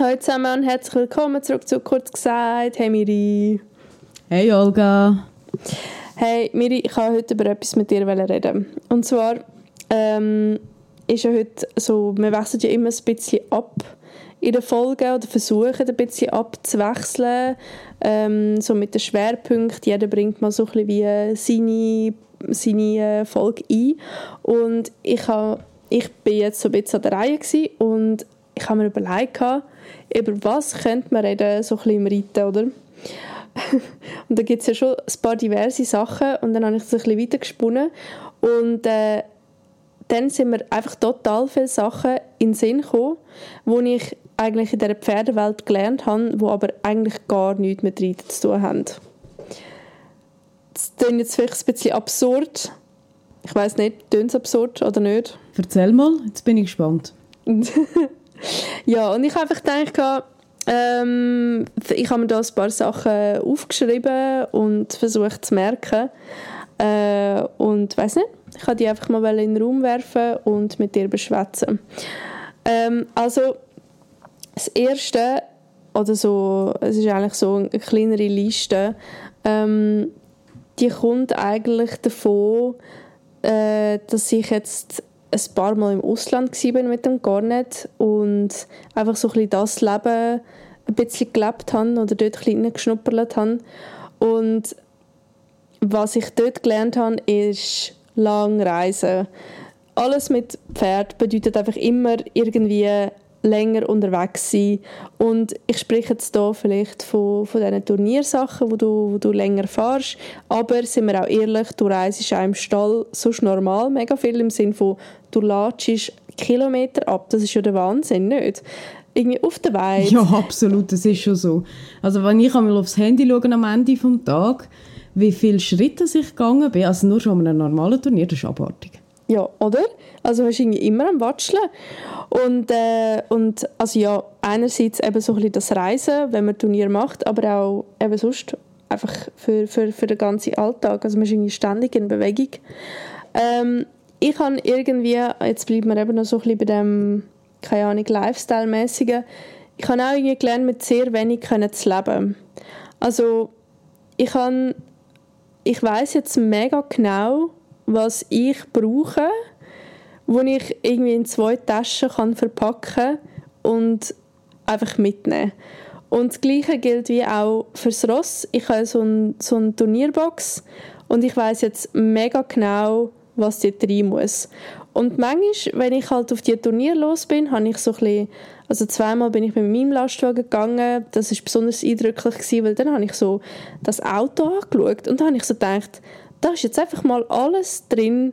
Hallo zusammen und herzlich willkommen zurück zu «Kurz gesagt». Hey Miri. Hey Olga. Hey Miri, ich wollte heute über etwas mit dir reden. Und zwar ähm, ist ja heute so, wir wechseln ja immer ein bisschen ab in der Folge oder versuchen ein bisschen abzuwechseln, ähm, so mit den Schwerpunkten. Jeder bringt mal so ein bisschen wie seine, seine äh, Folge ein. Und ich, habe, ich bin jetzt so ein bisschen an der Reihe und ich habe mir überlegt, über was könnte man reden, so ein bisschen im Reiten, oder? und da gibt es ja schon ein paar diverse Sachen und dann habe ich das ein bisschen weitergesponnen und äh, dann sind mir einfach total viele Sachen in den Sinn gekommen, die ich eigentlich in dieser Pferdewelt gelernt habe, die aber eigentlich gar nichts mit Reiten zu tun haben. Das klingt jetzt vielleicht ein bisschen absurd. Ich weiß nicht, klingt es absurd oder nicht? Erzähl mal, jetzt bin ich gespannt. ja, und ich habe einfach gedacht, ähm, ich habe mir da ein paar Sachen aufgeschrieben und versucht zu merken. Äh, und weiß nicht, ich wollte die einfach mal in den Raum werfen und mit dir beschwätzen. Ähm, also, das Erste, oder so, es ist eigentlich so eine kleinere Liste, ähm, die kommt eigentlich davon, äh, dass ich jetzt ein paar Mal im Ausland war mit dem Garnet und einfach so ein bisschen das Leben ein bisschen gelebt habe oder dort ein bisschen geschnuppert habe. Und was ich dort gelernt habe, ist lang reisen. Alles mit Pferd bedeutet einfach immer irgendwie länger unterwegs sein. Und ich spreche jetzt hier vielleicht von, von diesen Turniersachen, wo du, wo du länger fährst. Aber sind wir auch ehrlich, du reist auch im Stall sonst normal mega viel im Sinne von, du latschst Kilometer ab. Das ist ja der Wahnsinn, nicht? Irgendwie auf der Weide. Ja, absolut, das ist schon so. Also wenn ich einmal aufs Handy schaue am Ende des Tages, wie viele Schritte ich gegangen bin, also nur schon an einem normalen Turnier, das ist abartig. Ja, oder? Also man ist irgendwie immer am Watscheln. Und, äh, und also ja, einerseits eben so ein bisschen das Reisen, wenn man Turnier macht, aber auch eben sonst einfach für, für, für den ganzen Alltag. Also man ist irgendwie ständig in Bewegung. Ähm, ich habe irgendwie, jetzt bleiben wir eben noch so ein bisschen bei dem, keine Ahnung, Lifestyle-mäßigen, ich habe auch irgendwie gelernt, mit sehr wenig können zu leben. Also ich habe, ich weiß jetzt mega genau, was ich brauche, wo ich irgendwie in zwei Taschen kann verpacken und einfach mitnehmen. Und das Gleiche gilt wie auch fürs Ross. Ich habe so, ein, so eine Turnierbox und ich weiß jetzt mega genau, was dort rein muss. Und manchmal, wenn ich halt auf die Turnier los bin, habe ich so ein bisschen, also zweimal bin ich mit meinem Lastwagen gegangen, das ist besonders eindrücklich gewesen, weil dann habe ich so das Auto angeschaut und dann habe ich so gedacht, da ist jetzt einfach mal alles drin,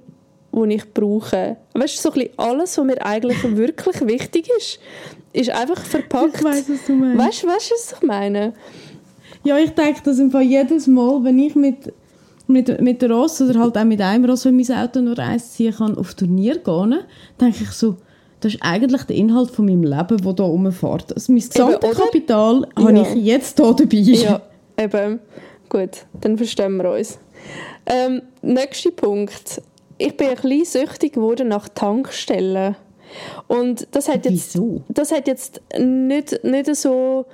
was ich brauche. Weißt du, so ein bisschen alles, was mir eigentlich wirklich wichtig ist, ist einfach verpackt. Ich weiss, was du meinst. Weißt du, was ich meine? Ja, ich denke, dass im Fall jedes Mal, wenn ich mit, mit, mit der Ross oder halt auch mit einem Ross, wenn mein Auto nur eins ziehen kann, auf Turnier gehen, denke ich so, das ist eigentlich der Inhalt von meinem Leben, der hier rumfährt. Also mein gesamtes Kapital ja. habe ich jetzt hier dabei. Ja, eben. Gut, dann verstehen wir uns. Ähm, nächster Punkt. Ich bin ein bisschen süchtig geworden nach Tankstellen. Und das hat jetzt, Wieso? das hat jetzt nicht, nicht so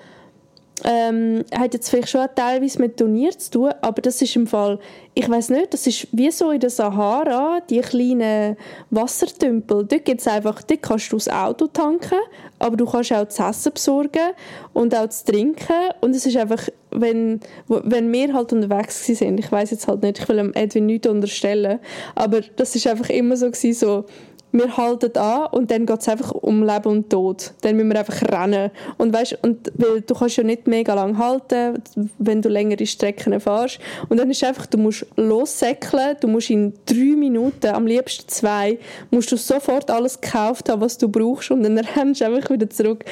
ähm, hat jetzt vielleicht schon teilweise mit Turnier zu tun, aber das ist im Fall, ich weiß nicht, das ist wie so in der Sahara, die kleinen Wassertümpel, dort gibt's einfach, dort kannst du das Auto tanken, aber du kannst auch das Essen besorgen und auch das Trinken. Und es ist einfach, wenn, wenn wir halt unterwegs sind, ich weiß jetzt halt nicht, ich will Edwin nichts unterstellen, aber das ist einfach immer so gewesen, so, wir halten an und dann geht es einfach um Leben und Tod. Dann müssen wir einfach rennen. Und weißt, und weil du kannst ja nicht mega lang halten, wenn du längere Strecken fährst. Und dann ist einfach, du musst lossäckeln, du musst in drei Minuten, am liebsten zwei, musst du sofort alles gekauft haben, was du brauchst und dann rennst du einfach wieder zurück.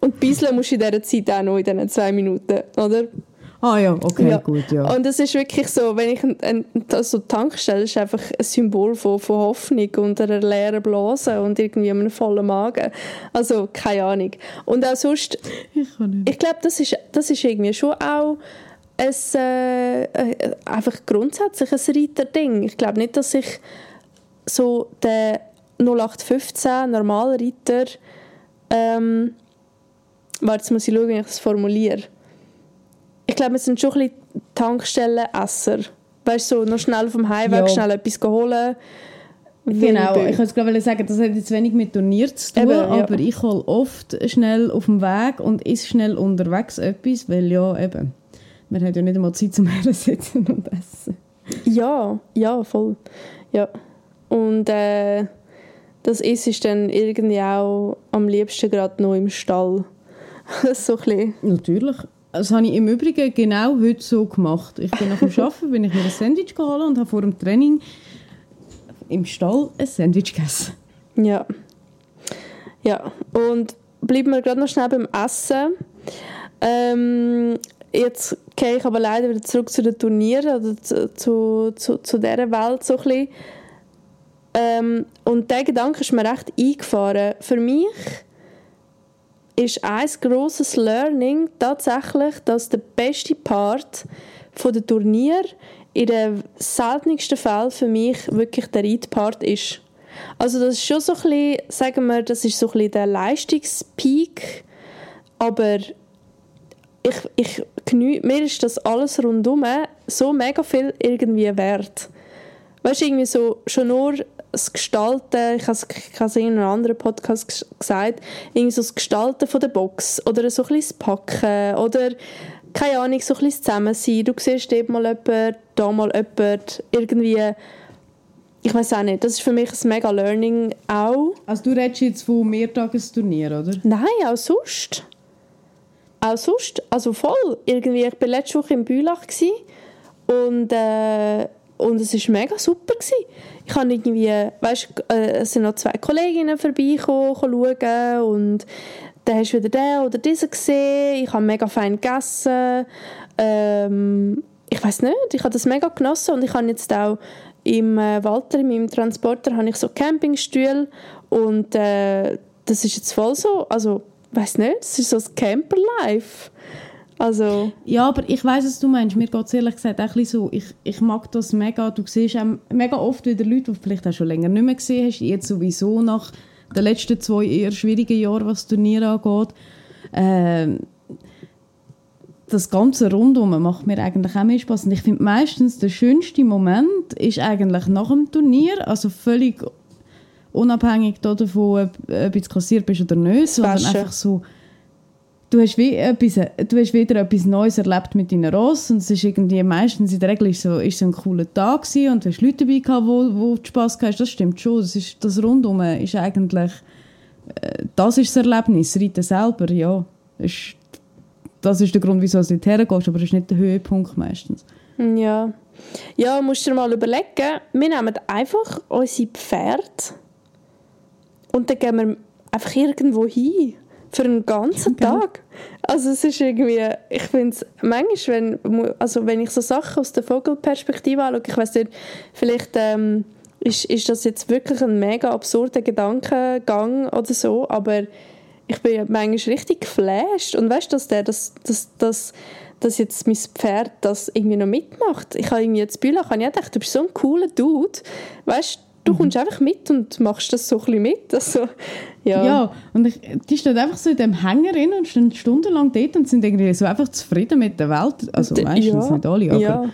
Und bisschen musst du in dieser Zeit auch noch, in diesen zwei Minuten, oder? Ah ja, okay, ja. gut, ja. Und es ist wirklich so, wenn ich ein, also Tankstelle ist einfach ein Symbol von, von Hoffnung und einer leeren Blase und irgendwie einem vollen Magen. Also, keine Ahnung. Und auch sonst, ich, ich glaube, das ist, das ist irgendwie schon auch ein, äh, äh einfach grundsätzlich ein Reiterding. Ich glaube nicht, dass ich so den 0815 Normalreiter ähm, warte, jetzt muss ich schauen, wie ich das formuliere. Ich glaube, wir sind schon ein bisschen Tankstellenesser. Weißt du, so noch schnell vom Heimweg Ja. schnell etwas holen. Genau, ich wollte gerade sagen, das hat jetzt wenig mit Turnier zu tun, Eben, ja. aber ich hole oft schnell auf dem Weg und esse schnell unterwegs etwas, weil ja eben, man hat ja nicht einmal Zeit zum Hersitzen und Essen. Ja, ja, voll. Ja. Und äh, das ist ist dann irgendwie auch am liebsten gerade noch im Stall. so ein bisschen. Natürlich. Das habe ich im Übrigen genau heute so gemacht. Ich bin nach dem Arbeiten, bin ich mir ein Sandwich geholt und habe vor dem Training im Stall ein Sandwich gegessen. Ja. Ja. Und bleiben wir gerade noch schnell beim Essen. Ähm, jetzt gehe ich aber leider wieder zurück zu den Turnieren oder zu, zu, zu, zu dieser Welt so ein bisschen. Ähm, und der Gedanke ist mir recht eingefahren. Für mich ist ein grosses Learning tatsächlich, dass der beste Part von der Turnier in den seltensten Fällen für mich wirklich der Reitpart ist. Also das ist schon so ein bisschen, sagen wir, das ist so ein bisschen der Leistungspeak, aber ich, ich mir ist das alles rundum so mega viel irgendwie wert. Weißt du, irgendwie so, schon nur das Gestalten, ich habe es in einem anderen Podcast ges- gesagt, irgendwie so das Gestalten von der Box oder so ein bisschen das Packen oder keine Ahnung, so ein bisschen das Zusammensein. Du siehst dort mal jemanden, da mal jemanden, irgendwie, ich weiß auch nicht, das ist für mich ein mega Learning auch. Also du redest jetzt von Mehrtagesturnier, oder? Nein, auch sonst. Auch sonst. Also voll. Irgendwie, ich war letzte Woche in Bülach und, äh, und es war mega super. Gsi. Ich habe irgendwie, weißt, äh, es sind noch zwei Kolleginnen vorbeigekommen, und dann hast du wieder den oder diesen gesehen. Ich habe mega fein gegessen. Ähm, ich weiß nicht, ich habe das mega genossen und ich habe jetzt auch im äh, Walter, in meinem Transporter, habe ich so Campingstühle und äh, das ist jetzt voll so, also, weiß nicht, das ist so das Camper-Life. Also, Ja, aber ich weiß, was du meinst. Mir geht es ehrlich gesagt auch ein so. Ich, ich mag das mega. Du siehst auch mega oft wieder Leute, die vielleicht auch schon länger nicht mehr gesehen hast, jetzt sowieso nach den letzten zwei eher schwierigen Jahren, was Turnier angeht. Ähm, das ganze Rundum macht mir eigentlich auch mehr Spaß. Und ich finde meistens der schönste Moment ist eigentlich nach dem Turnier, also völlig unabhängig davon, ob, ob du jetzt kassiert bist oder nicht, sondern einfach so, du hast, wie etwas, du hast wieder etwas Neues erlebt mit deinen Ross und es ist irgendwie meistens in der Regel so, ist so ein cooler Tag und du hast Leute dabei gehabt, wo, wo du Spass gehabt hast. Das stimmt schon. Das, ist, das Rundum ist eigentlich, äh, das ist das Erlebnis. Reiten selber, ja, ist, das ist der Grund, wieso du dorthin gehst, aber das ist nicht der Höhepunkt meistens. ja. Ja, musst du dir mal überlegen, wir nehmen einfach unsere Pferde und dann gehen wir einfach irgendwo hin. Für einen ganzen genau. Tag. Also es ist irgendwie, ich finde es manchmal, wenn, also wenn ich so Sachen aus der Vogelperspektive anschaue, ich weiß nicht, vielleicht ähm, ist, ist das jetzt wirklich ein mega absurder Gedankengang oder so, aber ich bin ja manchmal richtig geflasht und weißt du, dass der, dass, dass, dass, dass jetzt mein Pferd das irgendwie noch mitmacht. Ich habe irgendwie jetzt Bühler, habe ich auch gedacht, du bist so ein cooler Dude, weißt du, kommst einfach mit und machst das so ein bisschen mit. Also, ja. Ja, und ich, die stehen einfach so in dem Hänger drin und stehen stundenlang dort und sind irgendwie so einfach zufrieden mit der Welt. Also meistens ja, nicht alle, aber Ja,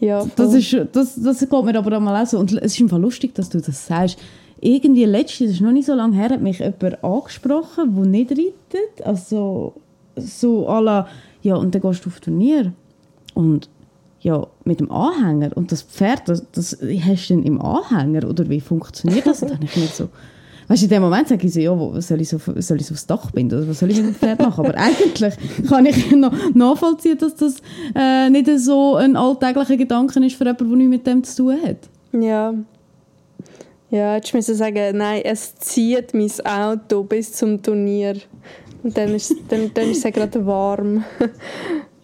ja das, ist, das, das geht mir aber auch mal auch so. Und es ist einfach lustig, dass du das sagst. Irgendwie letztens, das ist noch nicht so lange her, hat mich jemand angesprochen, der nicht reitet. Also so à la, ja, und dann gehst du auf Turnier. Und ja, mit dem Anhänger. Und das Pferd, das, das hast du denn im Anhänger? Oder wie funktioniert das? Und dann ich mir so... Weißt du, in dem Moment sage ich so, ja, wo, soll ich so, soll ich so aufs Dach binden? Oder was soll ich mit dem Pferd machen? Aber eigentlich kann ich noch nachvollziehen, dass das äh, nicht so ein alltäglicher Gedanke ist für jemanden, der nichts mit dem zu tun hat. Ja. Ja, jetzt müssen sagen, nein, es zieht mein Auto bis zum Turnier. Und dann ist, dann, dann ist es gerade warm.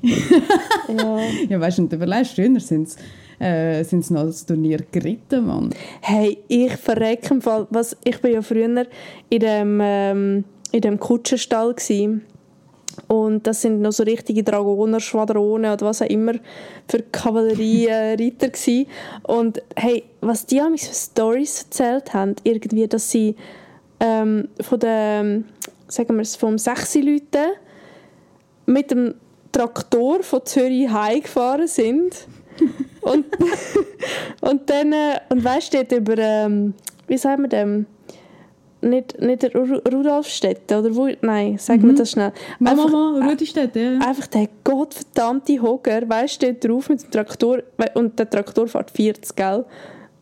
Ja. Ja, weißt du, und überlegst, früher sind sie äh, sind's noch das Turnier geritten, Mann. Hey, ich verrecke im Fall, was, ich bin ja früher in dem, ähm, in dem Kutschenstall gsi und das sind noch so richtige Dragoner, Schwadronen oder was auch immer für Kavalleriereiter gsi und hey, was die haben für Stories erzählt haben, irgendwie, dass sie ähm, von der sagen wir es, vom 6 Leuten mit dem Traktor von Zürich heimgefahren sind. und, und dann, äh, und weißt du, über, ähm, wie sagen wir dem? Nicht, nicht der Ru Rudolfstädte, oder wo? Nein, sagen wir Mhm. das schnell. Mama, Einfach- Mama, Rüdistätte, ja. Einfach der gottverdammte Hocker, weißt du, steht drauf mit dem Traktor, und der Traktor fährt 40, gell?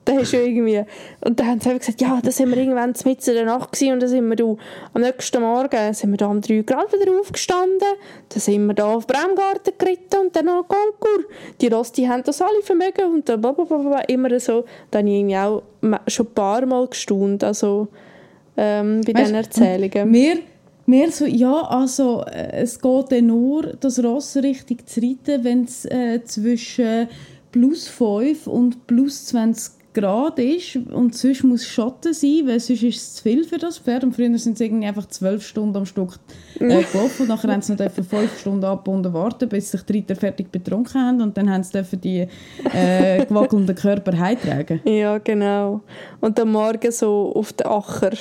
Der ist schon irgendwie, und dann haben sie gesagt, ja, da sind wir irgendwann mitten in der Nacht gewesen, und dann sind wir da, am nächsten Morgen sind wir da um 3 Grad wieder aufgestanden, dann sind wir da auf Bremgarten geritten und dann nach Concours. Die Rosti haben das alle vermögen und dann blablabla, immer so. Da habe ich irgendwie auch schon ein paar Mal gestaunt, also ähm, bei Weißt, diesen Erzählungen. Mehr, mehr so, ja, also äh, es geht dann nur, das Ross richtig zu reiten, wenn es äh, zwischen plus 5 und plus 20 Grad ist und sonst muss Schatten sein, weil sonst ist es zu viel für das Pferd und früher sind sie irgendwie einfach 12 Stunden am Stück äh, gelaufen und nachher haben sie noch 5 Stunden abgebunden warten, bis sich die Reiter fertig betrunken haben und dann haben sie die äh, gewackelnden Körper heimtragen. Ja, genau. Und am Morgen so auf den Acher.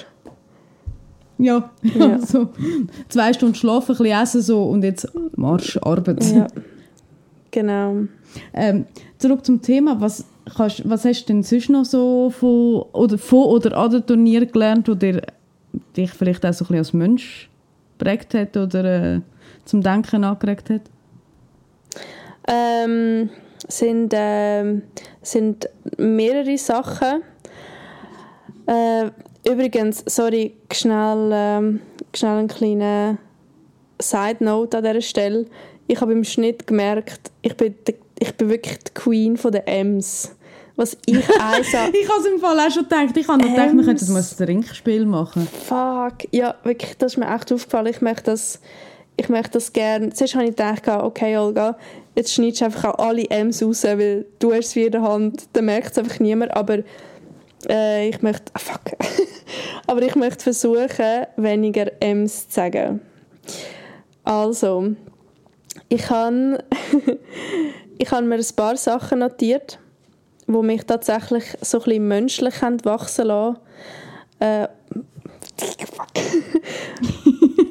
Ja, Ja. also zwei Stunden schlafen, ein bisschen essen so und jetzt Marsch, Arbeit. Ja. Genau. Ähm, zurück zum Thema, was, kannst, was hast du denn sonst noch so von oder, von oder an den Turnier gelernt, dir, dich vielleicht auch so ein bisschen als Mensch prägt hat oder äh, zum Denken angeregt hat? Ähm, sind, ähm, sind mehrere Sachen. Äh, übrigens, sorry, schnell, ähm, schnell einen kleinen Side Note an dieser Stelle. Ich habe im Schnitt gemerkt, ich bin, die, ich bin wirklich die Queen der M's. Was ich also Ich habe es im Fall auch schon gedacht, ich habe noch gedacht, wir könnten mal ein Trinkspiel machen. Fuck, ja, wirklich, das ist mir echt aufgefallen. Ich möchte das, ich möchte das gerne. Zuerst habe ich gedacht, okay, Olga, jetzt schneidest du einfach alle M's raus, weil du hast es wie in der Hand, dann merkt es einfach niemand. Aber äh, ich möchte, ah, fuck. aber ich möchte versuchen, weniger M's zu sagen. Also, ich habe ich habe mir ein paar Sachen notiert, die mich tatsächlich so ein bisschen menschlich haben wachsen lassen. Äh,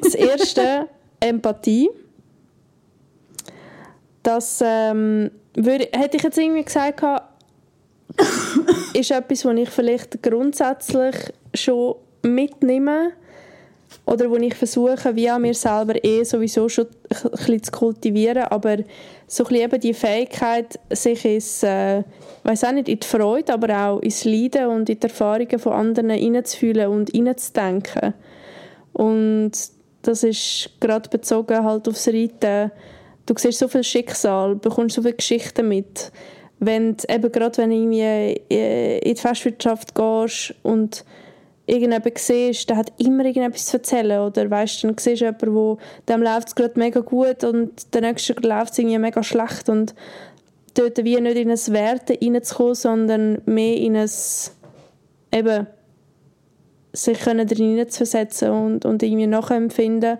das erste, Empathie. Das ähm, würde, hätte ich jetzt irgendwie gesagt, ist etwas, was ich vielleicht grundsätzlich schon mitnehme oder wo ich versuche, wie an mir selber eh sowieso schon ein zu kultivieren, aber so ein eben die Fähigkeit, sich ins, äh, weiß auch nicht, in die Freude, aber auch ins Leiden und in die Erfahrungen von anderen hineinzufühlen und hineinzudenken. Und das ist gerade bezogen halt aufs Reiten. Du siehst so viel Schicksal, bekommst so viele Geschichten mit. Wenn du, eben gerade wenn du irgendwie äh, in die Festwirtschaft gehst und irgendjemand siehst, der hat immer irgendetwas zu erzählen. Oder weißt, dann siehst du jemanden, wo dem läuft es gerade mega gut und der nächste läuft es irgendwie mega schlecht. Und dort wie nicht in ein Werten reinzukommen, sondern mehr in ein eben sich können darin zu versetzen und, und irgendwie nachempfinden.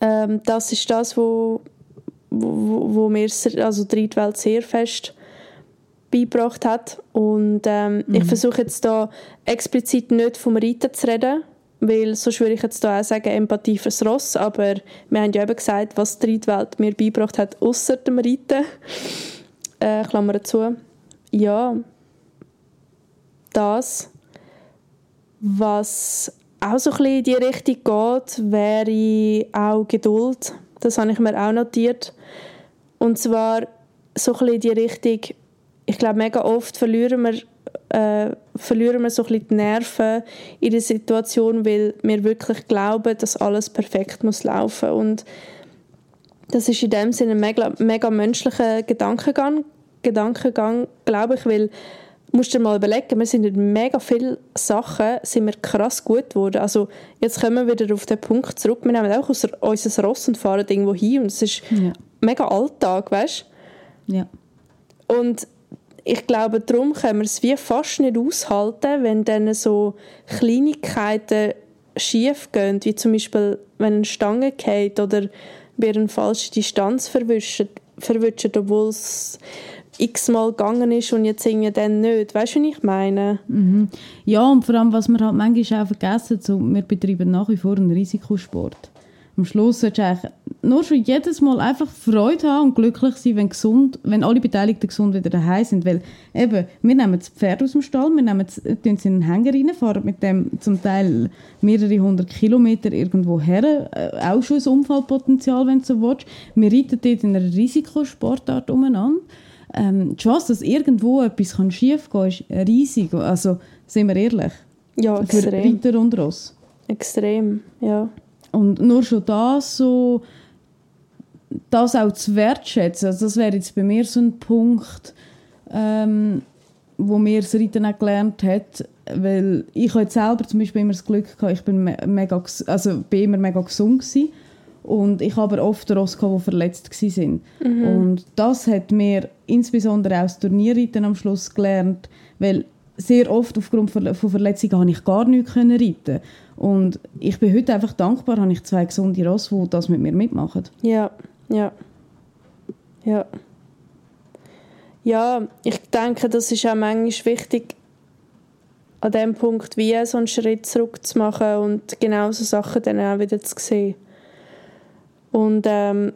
Ähm, das ist das, wo, wo, wo mir also die Reitwelt sehr fest beigebracht hat. Und ähm, ich versuche jetzt da explizit nicht vom Reiten zu reden, weil sonst würde ich jetzt da auch sagen Empathie fürs Ross, aber wir haben ja eben gesagt, was die Reitwelt mir beigebracht hat, außer dem Reiten. Äh, Klammer zu. Ja, das. Was auch so ein bisschen in die Richtung geht, wäre auch Geduld. Das habe ich mir auch notiert. Und zwar so ein bisschen in die Richtung, ich glaube, mega oft verlieren wir, äh, verlieren wir so ein bisschen die Nerven in der Situation, weil wir wirklich glauben, dass alles perfekt muss laufen. Und das ist in dem Sinne ein mega, mega menschlicher Gedankengang, Gedankengang, glaube ich, weil musst dir mal überlegen, wir sind in mega vielen Sachen sind wir krass gut geworden. Also jetzt kommen wir wieder auf den Punkt zurück. Wir nehmen auch unser, unser Ross und fahren irgendwo hin und es ist Ja. mega Alltag, weißt Ja. Und ich glaube, darum können wir es wie fast nicht aushalten, wenn dann so Kleinigkeiten schief gehen, wie zum Beispiel, wenn eine Stange geht oder wir eine falsche Distanz verwischen, verwischen obwohl es x-mal gegangen ist und jetzt irgendwie dann nicht. Weißt du, was ich meine? Mhm. Ja, und vor allem, was wir halt manchmal auch vergessen, so, wir betreiben nach wie vor einen Risikosport. Am Schluss solltest du eigentlich nur schon jedes Mal einfach Freude haben und glücklich sein, wenn, gesund, wenn alle Beteiligten gesund wieder daheim sind. Weil eben, wir nehmen das Pferd aus dem Stall, wir nehmen es, tun es in einen Hänger rein, fahren mit dem zum Teil mehrere hundert Kilometer irgendwo her, äh, auch schon ein Unfallpotenzial, wenn du so willst. Wir reiten dort in einer Risikosportart umeinander. Ähm, die Chance, dass irgendwo etwas schief gehen kann, ist riesig. Also, sind wir ehrlich. Ja, Für extrem. Reiter und Ross. Extrem, ja. Und nur schon das so, das auch zu wertschätzen, also das wäre jetzt bei mir so ein Punkt, ähm, wo mir das Reiten auch gelernt hat, weil ich habe jetzt selber zum Beispiel immer das Glück gehabt, ich bin me mega, also bin immer mega gesund gewesen. und ich habe aber oft Ross gehabt, die verletzt gsi sind. Und das hat mir insbesondere auch das Turnierreiten am Schluss gelernt, weil sehr oft aufgrund von Verletzungen habe ich gar nicht können reiten und ich bin heute einfach dankbar, habe ich zwei gesunde Ross, die das mit mir mitmachen. Ja, ja. Ja. Ja, ich denke, das ist auch manchmal wichtig, an dem Punkt wie so einen Schritt zurück zu machen und genau so Sachen dann auch wieder zu sehen. Und ähm,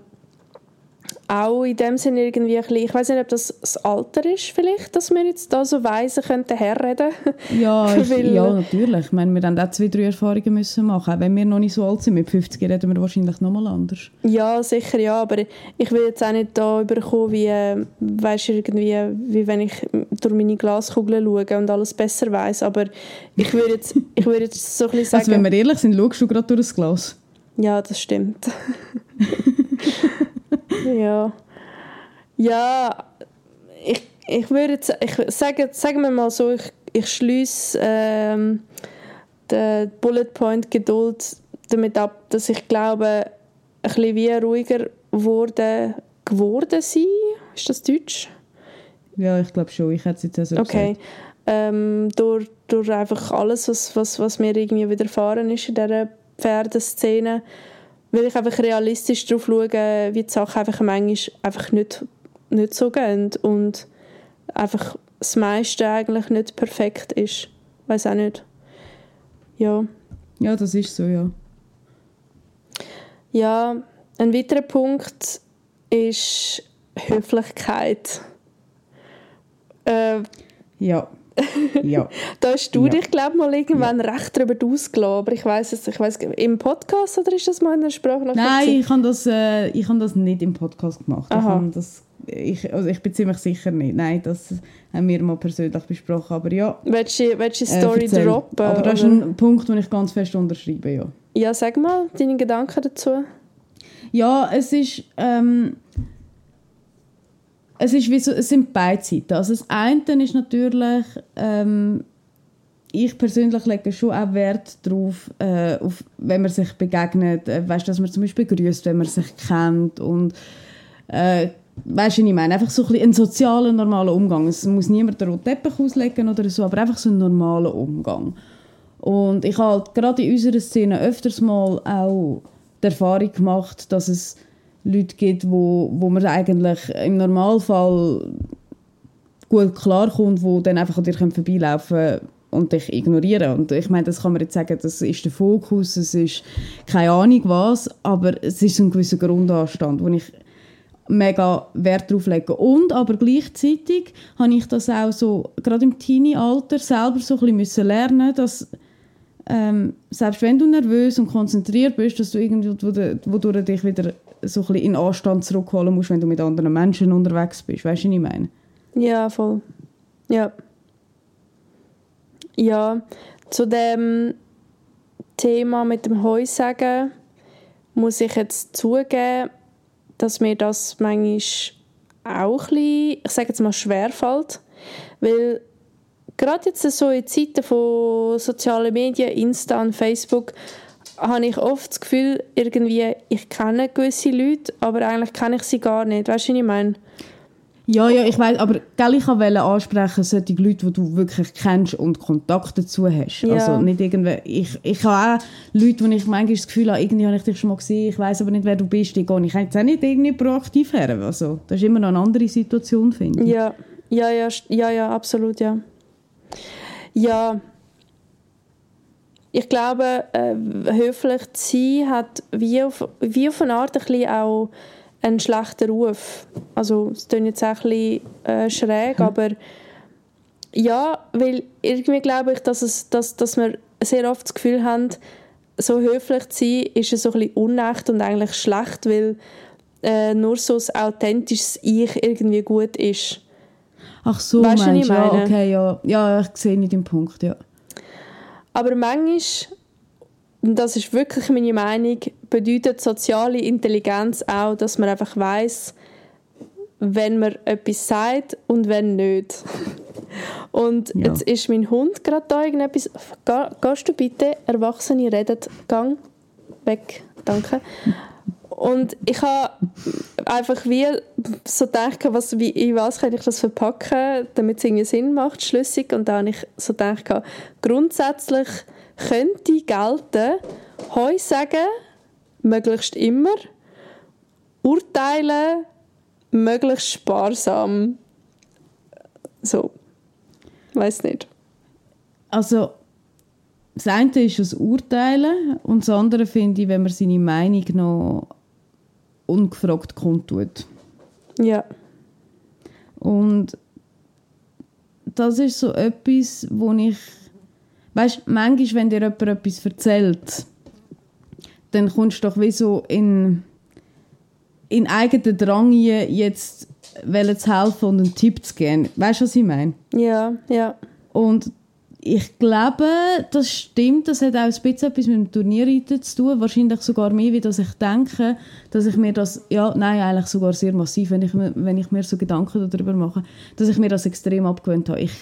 auch in dem Sinne irgendwie ein bisschen, ich weiß nicht, ob das das Alter ist vielleicht, dass wir jetzt da so weise könnten herreden. Ja, ich, Weil- ja natürlich. Ich meine, wir haben auch zwei, drei Erfahrungen müssen machen. Auch wenn wir noch nicht so alt sind, mit 50 reden wir wahrscheinlich nochmal anders. Ja, sicher ja, aber ich will jetzt auch nicht da überkommen, wie, äh, weißt, irgendwie, wie wenn ich durch meine Glaskugel schaue und alles besser weiß. Aber ich würde jetzt, ich würde jetzt so ein bisschen sagen... Also wenn wir ehrlich sind, schaust du gerade durch das Glas. Ja, das stimmt. ja. Ja, ich, ich würde jetzt, ich sage, sagen wir mal so, ich, ich schließe ähm, den Bullet Point Geduld damit ab, dass ich glaube, ein bisschen wie ruhiger wurde, geworden sein. Ist das Deutsch? Ja, ich glaube schon. Ich hätte es jetzt auch so Okay. gesagt. Ähm, durch, durch einfach alles, was, was, was mir irgendwie widerfahren ist in dieser Pferdeszene, will ich einfach realistisch darauf schauen, wie die Sachen einfach manchmal einfach nicht, nicht so gehen und einfach das meiste eigentlich nicht perfekt ist. Weiß auch nicht. Ja. Ja, das ist so, ja. Ja, ein weiterer Punkt ist Höflichkeit. Äh, Ja. Ja. Da hast du Ja. dich, glaube mal irgendwann recht darüber ausgelassen. Aber ich weiß es, ich weiß im Podcast oder ist das mal in der Sprache? Nein, ich habe das, äh, ich habe das nicht im Podcast gemacht. Ich, Aha. habe das, ich, also ich bin ziemlich sicher nicht. Nein, das haben wir mal persönlich besprochen. Aber ja, Willst du, willst du die äh, Story erzähl. droppen? Aber das ist ein Punkt, den ich ganz fest unterschreibe, ja. Ja, sag mal deine Gedanken dazu. Ja, es ist, ähm, es ist wie so, es sind beide Seiten. Also das eine ist natürlich, ähm, ich persönlich lege schon auch Wert darauf, äh, auf, wenn man sich begegnet, äh, weißt, dass man zum Beispiel grüßt, wenn man sich kennt und äh, weißt du, ich meine? Einfach so ein, ein sozialer, normaler Umgang. Es muss niemand den roten Teppich auslegen oder so, aber einfach so ein normaler Umgang. Und ich habe halt gerade in unserer Szene öfters mal auch die Erfahrung gemacht, dass es Leute gibt, wo, wo man eigentlich im Normalfall gut klarkommt, wo dann einfach an dir vorbeilaufen und dich ignorieren. Und ich meine, das kann man jetzt sagen, das ist der Fokus, es ist keine Ahnung was, aber es ist ein gewisser Grundanstand, wo ich mega Wert drauf lege. Und aber gleichzeitig habe ich das auch so, gerade im Teenie-Alter, selber so ein bisschen müssen lernen, dass ähm, selbst wenn du nervös und konzentriert bist, dass du irgendwie, wo du, wo du dich wieder so ein in Anstand zurückholen musst, wenn du mit anderen Menschen unterwegs bist. Weißt du, was ich meine? Ja, voll. Ja. Ja, zu dem Thema mit dem Heusagen muss ich jetzt zugeben, dass mir das manchmal auch ein bisschen, ich sage jetzt mal, schwerfällt. Weil gerade jetzt so in Zeiten von sozialen Medien, Insta und Facebook, habe ich oft das Gefühl, irgendwie, ich kenne gewisse Leute, aber eigentlich kenne ich sie gar nicht. Weißt du, was ich meine? Ja, ja, ich weiß, aber gell, ich wollte ansprechen, solche Leute, die du wirklich kennst und Kontakt dazu hast. Ja. Also nicht irgendwie, ich, ich habe auch Leute, wo ich manchmal das Gefühl habe, irgendwie habe ich dich schon mal gesehen, ich weiß aber nicht, wer du bist, die gehe ich jetzt auch nicht irgendwie proaktiv her. Also, das ist immer noch eine andere Situation, finde ich. Ja, ja, ja, ja, ja, absolut, ja. Ja, ich glaube, äh, höflich zu sein hat wie auf, wie auf eine Art ein bisschen auch einen schlechten Ruf. Also, es klingt jetzt auch ein bisschen äh, schräg, aber ja, weil irgendwie glaube ich, dass, es, dass, dass wir sehr oft das Gefühl haben, so höflich zu sein, ist es so ein bisschen unecht und eigentlich schlecht, weil äh, nur so ein authentisches Ich irgendwie gut ist. Ach so, Weißt du, ich du? Ja, meine? okay, ja. Ja, ich sehe nicht den Punkt, ja. Aber manchmal, und das ist wirklich meine Meinung, bedeutet soziale Intelligenz auch, dass man einfach weiß, wenn man etwas sagt und wenn nicht. Und Ja. jetzt ist mein Hund gerade da irgendetwas. Gehst du bitte? Erwachsene reden. Gang. Weg. Danke. Und ich habe einfach wie so gedacht, was, wie, in was kann ich das verpacken, damit es irgendwie Sinn macht, schlüssig. Und da habe ich so gedacht, grundsätzlich könnte gelten, Heu sagen, möglichst immer, urteilen, möglichst sparsam. So. Weiß nicht. Also, das eine ist das Urteilen und das andere finde ich, wenn man seine Meinung noch ungefragt kundtut. Ja. Und das ist so etwas, wo ich... Weißt du, manchmal, wenn dir jemand etwas erzählt, dann kommst du doch wie so in, in eigenen Drang jetzt zu helfen und einen Tipp zu geben. Weißt du, was ich meine? Ja, ja. Und ich glaube, das stimmt. Das hat auch ein bisschen etwas mit dem Turnierreiten zu tun. Wahrscheinlich sogar mehr, wie dass ich denke, dass ich mir das, ja, nein, eigentlich sogar sehr massiv, wenn ich, wenn ich mir so Gedanken darüber mache, dass ich mir das extrem abgewöhnt habe. Ich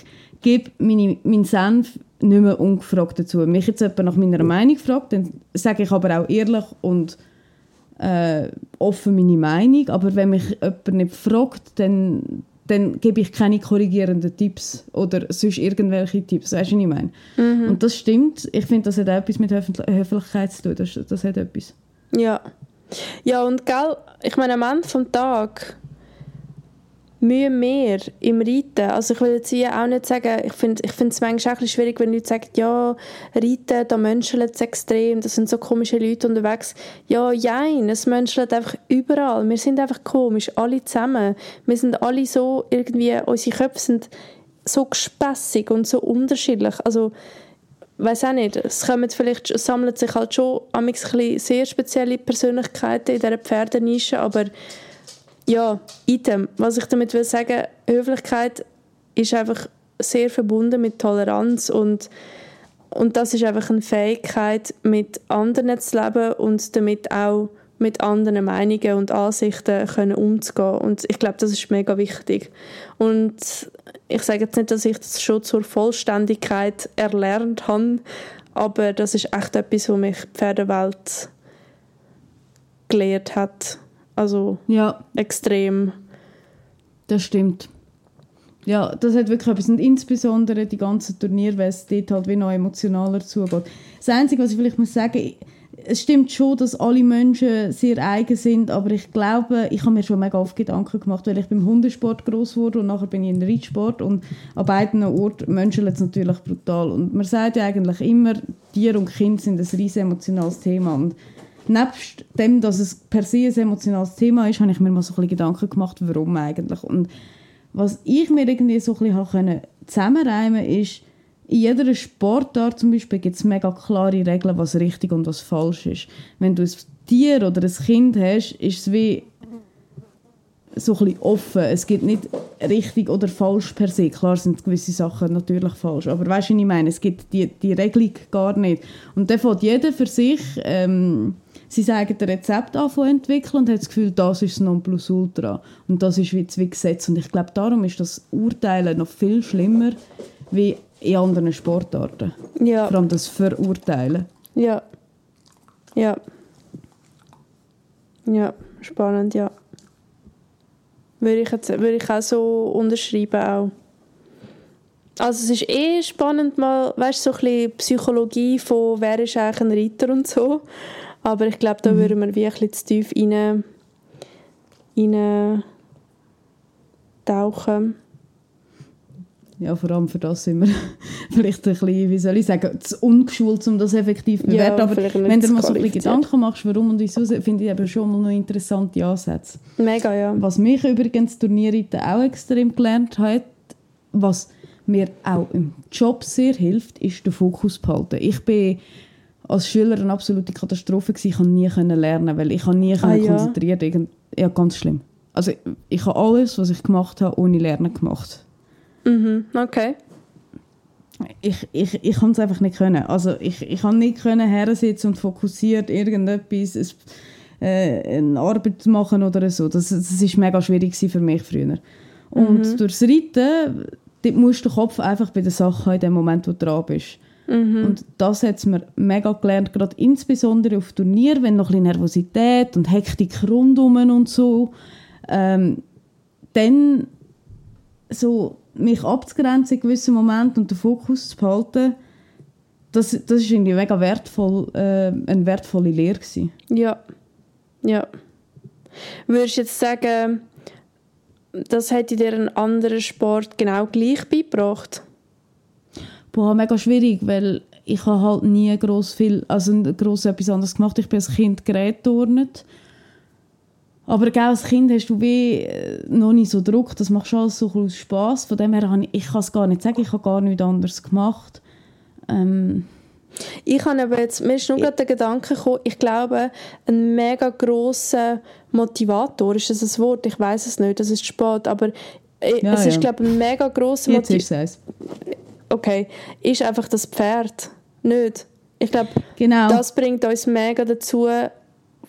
gebe meine, meinen Senf nicht mehr ungefragt dazu. Wenn mich jetzt jemand nach meiner Meinung fragt, dann sage ich aber auch ehrlich und äh, offen meine Meinung. Aber wenn mich jemand nicht fragt, dann, dann gebe ich keine korrigierenden Tipps oder sonst irgendwelche Tipps. Weißt du, was ich meine? Und das stimmt. Ich finde, das hat auch etwas mit Höfl- Höflichkeit zu tun. Das, das hat etwas. Ja. Ja, und gell, ich meine, am Ende des Tages Mühe mehr im Reiten. Also ich will jetzt hier auch nicht sagen, ich finde ich es manchmal auch ein schwierig, wenn Leute sagen, ja, Reiten, da menschelt es extrem, das sind so komische Leute unterwegs. Ja, jein, es menschelt einfach überall. Wir sind einfach komisch, alle zusammen. Wir sind alle so irgendwie, unsere Köpfe sind so gespässig und so unterschiedlich. Also weiß auch nicht, es kommen vielleicht, es sich halt schon sehr spezielle Persönlichkeiten in dieser Pferdenische, aber ja, item. Was ich damit will sagen, Höflichkeit ist einfach sehr verbunden mit Toleranz und, und das ist einfach eine Fähigkeit, mit anderen zu leben und damit auch mit anderen Meinungen und Ansichten können umzugehen. Und ich glaube, das ist mega wichtig. Und ich sage jetzt nicht, dass ich das schon zur Vollständigkeit erlernt habe, aber das ist echt etwas, was mich die Pferdewelt gelehrt hat. Also Ja, extrem. das stimmt. Ja, das hat wirklich etwas. Und insbesondere die ganzen Turniere, weil es dort halt wie noch emotionaler zugeht. Das Einzige, was ich vielleicht muss sagen, es stimmt schon, dass alle Menschen sehr eigen sind, aber ich glaube, ich habe mir schon mega oft Gedanken gemacht, weil ich beim Hundesport groß wurde und nachher bin ich in Reitsport und an beiden Orten menschelt es natürlich brutal. Und man sagt ja eigentlich immer, Tier und Kind sind ein riesen emotionales Thema und nebst dem, dass es per se ein emotionales Thema ist, habe ich mir mal so ein bisschen Gedanken gemacht, warum eigentlich. Und was ich mir irgendwie so ein bisschen zusammenreimen ist, in jeder Sportart zum Beispiel gibt es mega klare Regeln, was richtig und was falsch ist. Wenn du ein Tier oder ein Kind hast, ist es wie so ein bisschen offen. Es gibt nicht richtig oder falsch per se. Klar sind gewisse Sachen natürlich falsch, aber weißt du, was ich meine? Es gibt die, die Regelung gar nicht. Und dann fängt jeder für sich ähm, sein eigenes Rezept an zu entwickeln und hat das Gefühl, das ist das Nonplusultra. Und das ist wie das wie Gesetz. Und ich glaube, darum ist das Urteilen noch viel schlimmer wie in anderen Sportarten. Ja, Vor allem das Verurteilen. ja. Ja. Ja, spannend, ja. Würde ich, jetzt, würde ich auch so unterschreiben auch. Also es ist eh spannend mal, weißt so ein bisschen Psychologie von wer ist eigentlich ein Reiter und so. Aber ich glaube, da mhm. würden wir wie ein bisschen zu tief rein, rein tauchen. Ja, vor allem für das sind wir vielleicht ein bisschen, wie soll ich sagen, zu ungeschult, um das effektiv zu bewerten. Ja, aber wenn du mal so ein bisschen Gedanken machst, warum und wieso, finde ich eben schon mal noch interessante Ansätze. Mega, ja. Was mich übrigens Turnierreiten auch extrem gelernt hat, was mir auch im Job sehr hilft, ist den Fokus behalten. Ich bin als Schüler eine absolute Katastrophe gewesen. Ich konnte nie lernen, weil ich nie ah, ja. konzentriert Ja, ganz schlimm. Also ich habe alles, was ich gemacht habe, ohne Lernen gemacht. Mhm, okay. Ich, ich, ich kann es einfach nicht können. Also ich, ich kann nicht können hersitzen und fokussiert irgendetwas, äh, eine Arbeit machen oder so. Das, das ist mega schwierig für mich früher. Und mhm. durchs Reiten dort musst du den Kopf einfach bei der Sache in dem Moment, wo du dran bist. Mhm. Und das hat mir mega gelernt, gerade insbesondere auf Turnier, wenn noch ein bisschen Nervosität und Hektik rundum und so, ähm, dann so mich abzugrenzen in gewissen Momenten und den Fokus zu behalten, das, das ist irgendwie mega wertvoll, äh, eine wertvolle Lehre gewesen. Ja, ja. Würdest du jetzt sagen, das hätte dir ein anderer Sport genau gleich beigebracht? Boah, mega schwierig, weil ich habe halt nie gross viel, also gross etwas anderes gemacht. Ich bin als Kind gerätturnet. Aber auch als Kind hast du wie äh, noch nicht so Druck, das machst du alles so aus Spass. Von dem her, ich, ich kann es gar nicht sagen, ich habe gar nichts anderes gemacht. Ähm, ich habe aber jetzt, mir ist nur gerade der Gedanke gekommen, ich glaube, ein mega grosser Motivator, ist das ein Wort? Ich weiß es nicht, das ist spät, aber äh, ja, es ist, glaube ich, ein mega grosser Motivator. Okay, ist einfach das Pferd, nicht? Ich glaube, genau. das bringt uns mega dazu,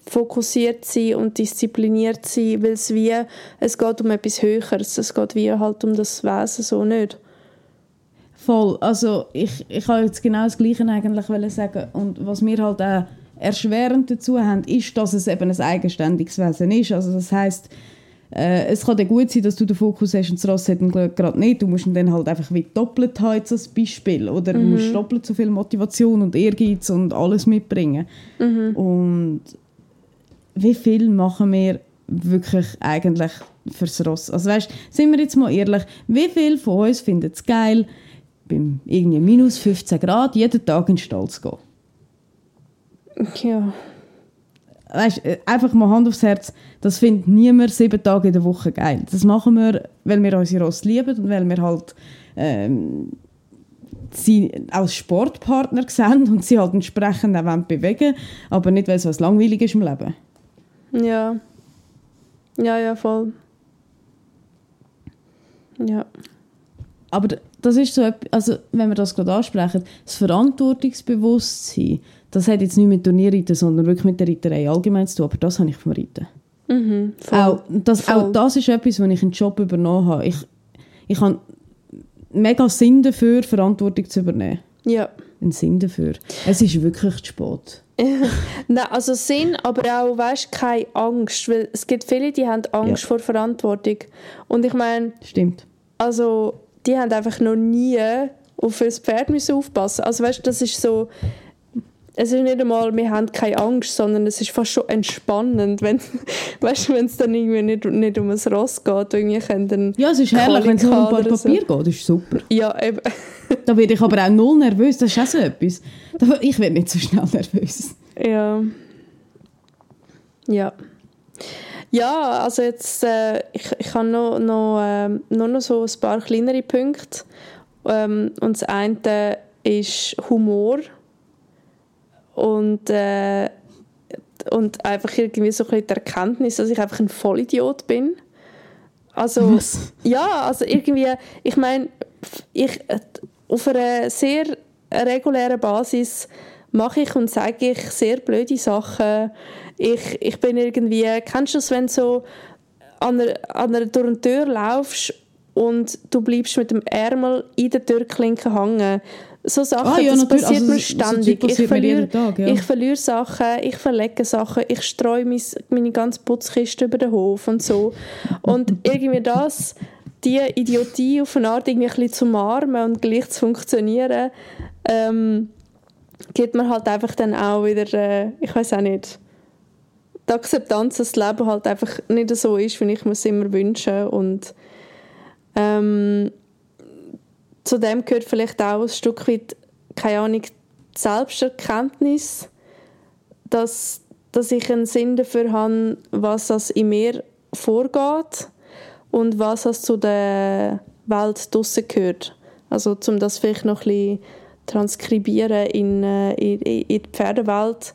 fokussiert zu sein und diszipliniert zu sein, weil es wie, es geht um etwas Höheres, es geht wie halt um das Wesen so nicht. Voll. Also ich, ich kann jetzt genau das Gleiche eigentlich sagen. Und was wir halt auch erschwerend dazu haben, ist, dass es eben ein eigenständiges Wesen ist. Also das heißt, äh, es kann dann gut sein, dass du den Fokus hast und das Ross hat gerade nicht. Du musst ihn dann halt einfach wie doppelt haben als Beispiel. Oder mhm. du musst doppelt so viel Motivation und Ehrgeiz und alles mitbringen. Mhm. Und wie viel machen wir wirklich eigentlich fürs Ross? Also weißt, sind wir jetzt mal ehrlich, wie viel von uns findet es geil, beim irgendwie minus 15 Grad jeden Tag in den Stall zu gehen. Ja. Weißt, äh, einfach mal Hand aufs Herz, das findet niemand sieben Tage in der Woche geil. Das machen wir, weil wir unsere Ross lieben und weil wir halt ähm, sie als Sportpartner sehen und sie halt entsprechend auch bewegen aber nicht, weil es was langweilig ist im Leben. Ja. Ja, ja, voll. Ja. Aber das ist so, also wenn wir das gerade ansprechen, das Verantwortungsbewusstsein, das hat jetzt nicht mit Turnierreiten, sondern wirklich mit der Reiterei allgemein zu tun, aber das habe ich vom Reiten. Mhm, auch, das, auch das ist etwas, was ich einen Job übernommen habe. Ich, ich habe mega Sinn dafür, Verantwortung zu übernehmen. Ja. Einen Sinn dafür. Es ist wirklich zu spät. Nein, also Sinn, aber auch, weißt, keine Angst, weil es gibt viele, die haben Angst ja. vor Verantwortung. Und ich meine... Stimmt. Also die haben einfach noch nie auf ein Pferd müssen aufpassen Also weißt, das ist so, es ist nicht einmal, wir haben keine Angst, sondern es ist fast schon entspannend, wenn weißt, wenn es dann irgendwie nicht, nicht um ein Ross geht, irgendwie können dann Ja, es ist herrlich, wenn es nur um ein paar Papier so. geht, das ist super. Ja, eben. da werde ich aber auch null nervös, das ist auch so etwas. Ich werde nicht so schnell nervös. Ja. Ja. Ja, also jetzt, äh, ich, ich habe noch, noch, äh, nur noch so ein paar kleinere Punkte. Ähm, und das eine ist Humor. Und, äh, und einfach irgendwie so ein bisschen die Erkenntnis, dass ich einfach ein Vollidiot bin. Also, Was? ja, also irgendwie, ich meine, ich, auf einer sehr regulären Basis mache ich und sage ich sehr blöde Sachen. Ich, ich bin irgendwie, kennst du das, wenn du so an einer, an einer durch eine Tür laufst und du bleibst mit dem Ärmel in der Türklinke hängen, So Sachen, Ah, ja, das passiert Also, mir so- so ständig. ich, verliere, Tag, ja. ich verliere Sachen, ich verlege Sachen, ich streue mein, meine ganze Putzkiste über den Hof und so. Und irgendwie das, die Idiotie auf eine Art irgendwie ein bisschen zu umarmen und gleich zu funktionieren, ähm, gibt mir halt einfach dann auch wieder, äh, ich weiß auch nicht, die Akzeptanz, dass das Leben halt einfach nicht so ist, wie ich mir es immer wünsche und ähm, zu dem gehört vielleicht auch ein Stück weit, keine Ahnung, Selbsterkenntnis, dass, dass ich einen Sinn dafür habe, was das in mir vorgeht und was das zu der Welt draussen gehört. Also um das vielleicht noch ein bisschen transkribieren in, äh, in, in die Pferdewelt,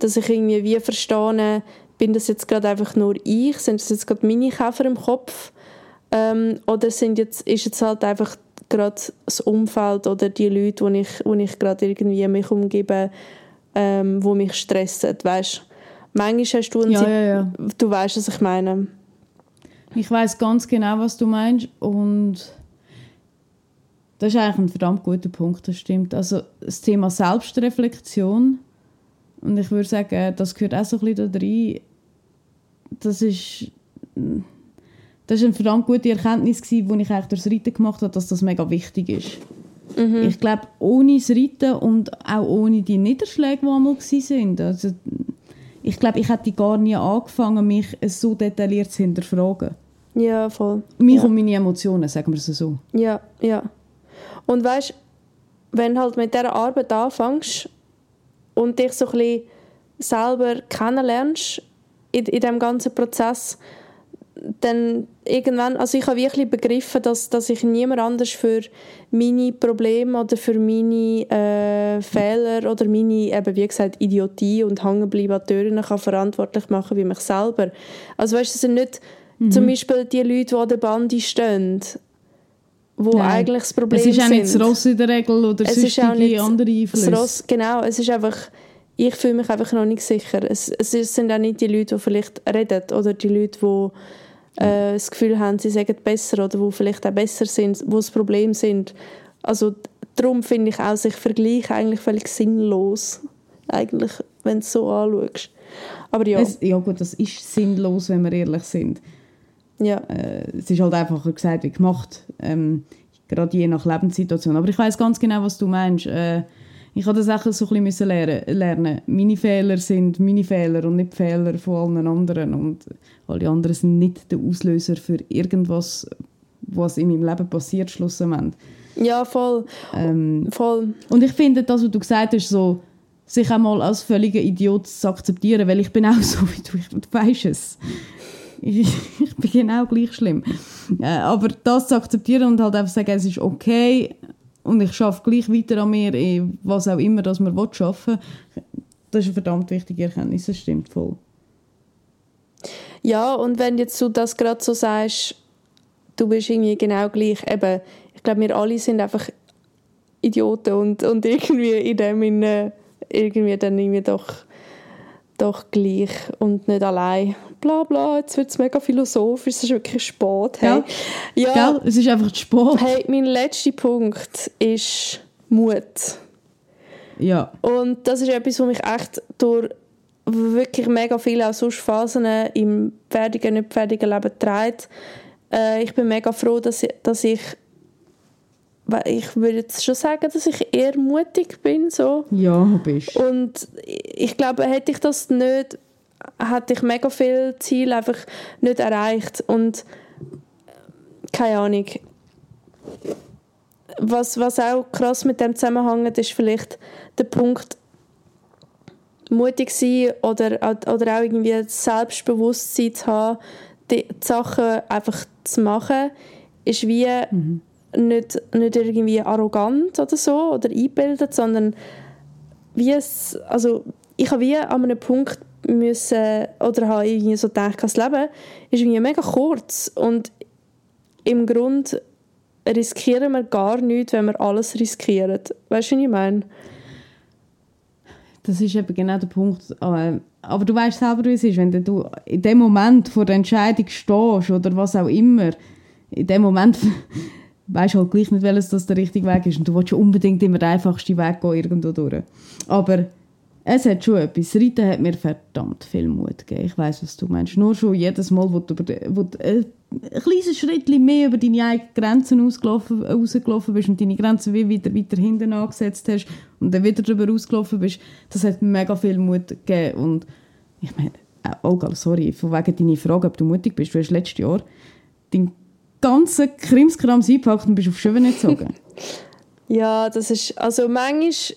dass ich irgendwie wie verstehe, bin das jetzt gerade einfach nur ich, sind das jetzt gerade meine Käfer im Kopf ähm, oder sind jetzt, ist jetzt halt einfach gerade das Umfeld oder die Leute, wo ich, wo ich gerade irgendwie mich umgebe, ähm, wo mich stressen, weißt Manchmal hast du einen Ja, Sit- ja, ja. Du weißt, was ich meine. Ich weiß ganz genau, was du meinst und das ist eigentlich ein verdammt guter Punkt, das stimmt. Also das Thema Selbstreflexion und ich würde sagen, das gehört auch so ein bisschen da rein. Das ist das ist eine verdammt gute Erkenntnis gewesen, die ich eigentlich durchs Reiten gemacht habe, dass das mega wichtig ist. Ich glaube, ohne das Reiten und auch ohne die Niederschläge, die einmal waren, also ich glaube, ich hätte gar nie angefangen, mich so detailliert zu hinterfragen. Ja, voll. Mich ja. und meine Emotionen, sagen wir es so. Ja, ja. Und weißt, wenn du halt mit dieser Arbeit anfängst und dich so ein bisschen selber kennenlernst in, in diesem ganzen Prozess, dann irgendwann, also ich habe wirklich begriffen, dass, dass ich niemand anders für meine Probleme oder für meine äh, Fehler oder meine, eben wie gesagt, Idiotie und hängenbleiben an Türen kann verantwortlich machen wie mich selber. Also weißt du, es sind nicht zum Beispiel die Leute, die an der Bande stehen, wo Nein. eigentlich das Problem Es ist auch sind. nicht das Ross in der Regel oder Es ist auch nicht andere Einflüsse. Das Ross, genau, es ist einfach, ich fühle mich einfach noch nicht sicher. Es, es sind auch nicht die Leute, die vielleicht reden oder die Leute, die äh, das Gefühl haben, sie sagen besser oder die vielleicht auch besser sind, wo das Problem sind. Also darum finde ich auch, sich vergleichen eigentlich völlig sinnlos, eigentlich, wenn du es so anschaust. Aber ja, Es, ja gut, das ist sinnlos, wenn wir ehrlich sind. ja. Äh, es ist halt einfacher gesagt wie gemacht, ähm, gerade je nach Lebenssituation. Aber ich weiß ganz genau, was du meinst. Äh, ich habe das auch so ein bisschen müssen lernen, lernen. Meine Fehler sind meine Fehler und nicht die Fehler von allen anderen. Und alle anderen sind nicht der Auslöser für irgendwas, was in meinem Leben passiert, schlussendlich. ja, voll, Ähm, voll. und ich finde, das, was du gesagt hast, so, sich einmal als völliger Idiot zu akzeptieren, weil ich bin auch so wie du, ich, du weißt es. Ich, ich bin genau gleich schlimm. Äh, aber das zu akzeptieren und halt einfach sagen, es ist okay und ich schaffe gleich weiter an mir, in was auch immer, das man will schaffen das ist eine verdammt wichtige Erkenntnis, das stimmt voll. Ja, und wenn jetzt du das gerade so sagst, du bist irgendwie genau gleich, eben, ich glaube, wir alle sind einfach Idioten und, und irgendwie in dem Sinne irgendwie dann irgendwie doch, doch gleich und nicht allein. Bla bla, jetzt wird es mega philosophisch, es ist wirklich spät. Hey. Ja, Gell? Es ist einfach spät. hey, mein letzter Punkt ist Mut. Ja. Und das ist etwas, was mich echt durch wirklich mega viele auch sonst Phasen im fertigen, nicht fertigen Leben trägt. Äh, ich bin mega froh, dass ich, dass ich ich würde jetzt schon sagen, dass ich eher mutig bin, so. Ja, bist Und ich glaube, hätte ich das nicht, hätte ich mega viele Ziele einfach nicht erreicht. Und keine Ahnung. Was, was auch krass mit dem zusammenhängt, ist vielleicht der Punkt, mutig sein oder, oder auch irgendwie Selbstbewusstsein zu haben, die Sachen einfach zu machen, ist wie nicht, nicht irgendwie arrogant oder so oder eingebildet, sondern wie es, also ich habe wie an einem Punkt müssen, oder habe irgendwie so gedacht, das Leben ist irgendwie mega kurz und im Grunde riskieren wir gar nichts, wenn wir alles riskieren. Weißt du, was ich meine? Das ist eben genau der Punkt. Aber du weißt selber, wie es ist, wenn du in dem Moment vor der Entscheidung stehst oder was auch immer, in dem Moment weißt halt gleich nicht, welches das der richtige Weg ist und du willst unbedingt immer den einfachsten Weg gehen, irgendwo durch. Aber es hat schon etwas. Reiten hat mir verdammt viel Mut gegeben. Ich weiß, was du meinst. Nur schon jedes Mal, wo du, wo du äh, ein kleines Schritt mehr über deine eigenen Grenzen ausgelaufen, rausgelaufen bist und deine Grenzen wie wieder weiter hinten angesetzt hast und dann wieder darüber ausgelaufen bist, das hat mega viel Mut gegeben. Und ich meine, oh, sorry, von wegen deiner Frage, ob du mutig bist. Du hast letztes Jahr deinen ganzen Krimskrams eingepackt und bist auf Schöwen gezogen. ja, das ist, also manchmal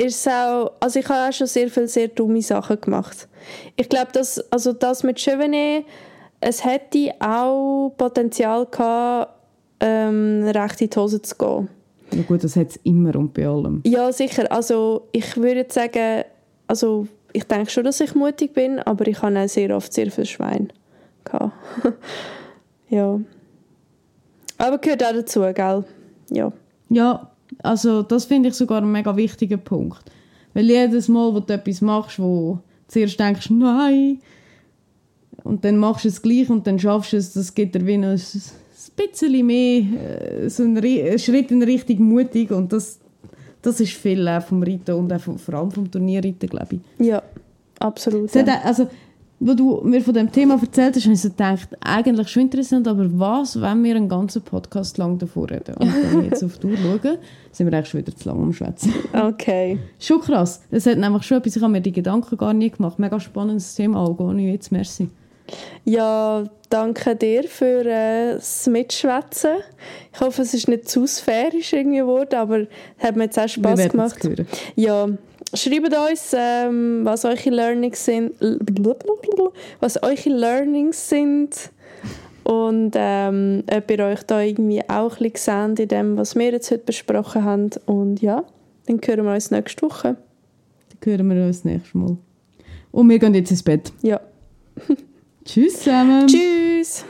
ist auch, also ich habe auch schon sehr viele sehr dumme Sachen gemacht. Ich glaube, dass, also das mit Chevenet, es hätte auch Potenzial gehabt, ähm, recht in die Hose zu gehen. Ja gut, das hat es immer und bei allem. Ja, sicher. Also ich würde sagen, also ich denke schon, dass ich mutig bin, aber ich habe auch sehr oft sehr viel Schwein gehabt. ja. Aber gehört auch dazu, gell? Ja. Ja, also das finde ich sogar einen mega wichtigen Punkt. Weil jedes Mal, wo du etwas machst, wo du zuerst denkst, nein, und dann machst du es gleich und dann schaffst du es, das gibt dir wie noch ein bisschen mehr, äh, so einen Schritt in Richtung mutig und das, das ist viel vom Reiten und auch vom, vor allem vom Turnierreiten, glaube ich. Ja, absolut. Ja. Hat, also, wo du mir von dem Thema erzählt hast, habe ich so gedacht, eigentlich schon interessant, aber was, wenn wir einen ganzen Podcast lang davor reden? Und wenn ich jetzt auf die Uhr schaue, sind wir eigentlich schon wieder zu lang am Schwätzen. Okay. schon krass. Es hat nämlich schon etwas, ich habe mir die Gedanken gar nicht gemacht. Mega spannendes Thema, auch jetzt, merci. Ja, danke dir für äh, das Mitschwätzen. Ich hoffe, es ist nicht zu sphärisch irgendwie geworden, aber es hat mir jetzt auch Spass gemacht. Ja, schreibt uns, ähm, was eure Learnings sind, was eure Learnings sind und ähm, ob ihr euch da irgendwie auch ein bisschen seht in dem, was wir jetzt heute besprochen haben. Und ja, dann hören wir uns nächste Woche. Dann hören wir uns nächstes Mal. Und wir gehen jetzt ins Bett. Ja. Tschüss zusammen. Tschüss.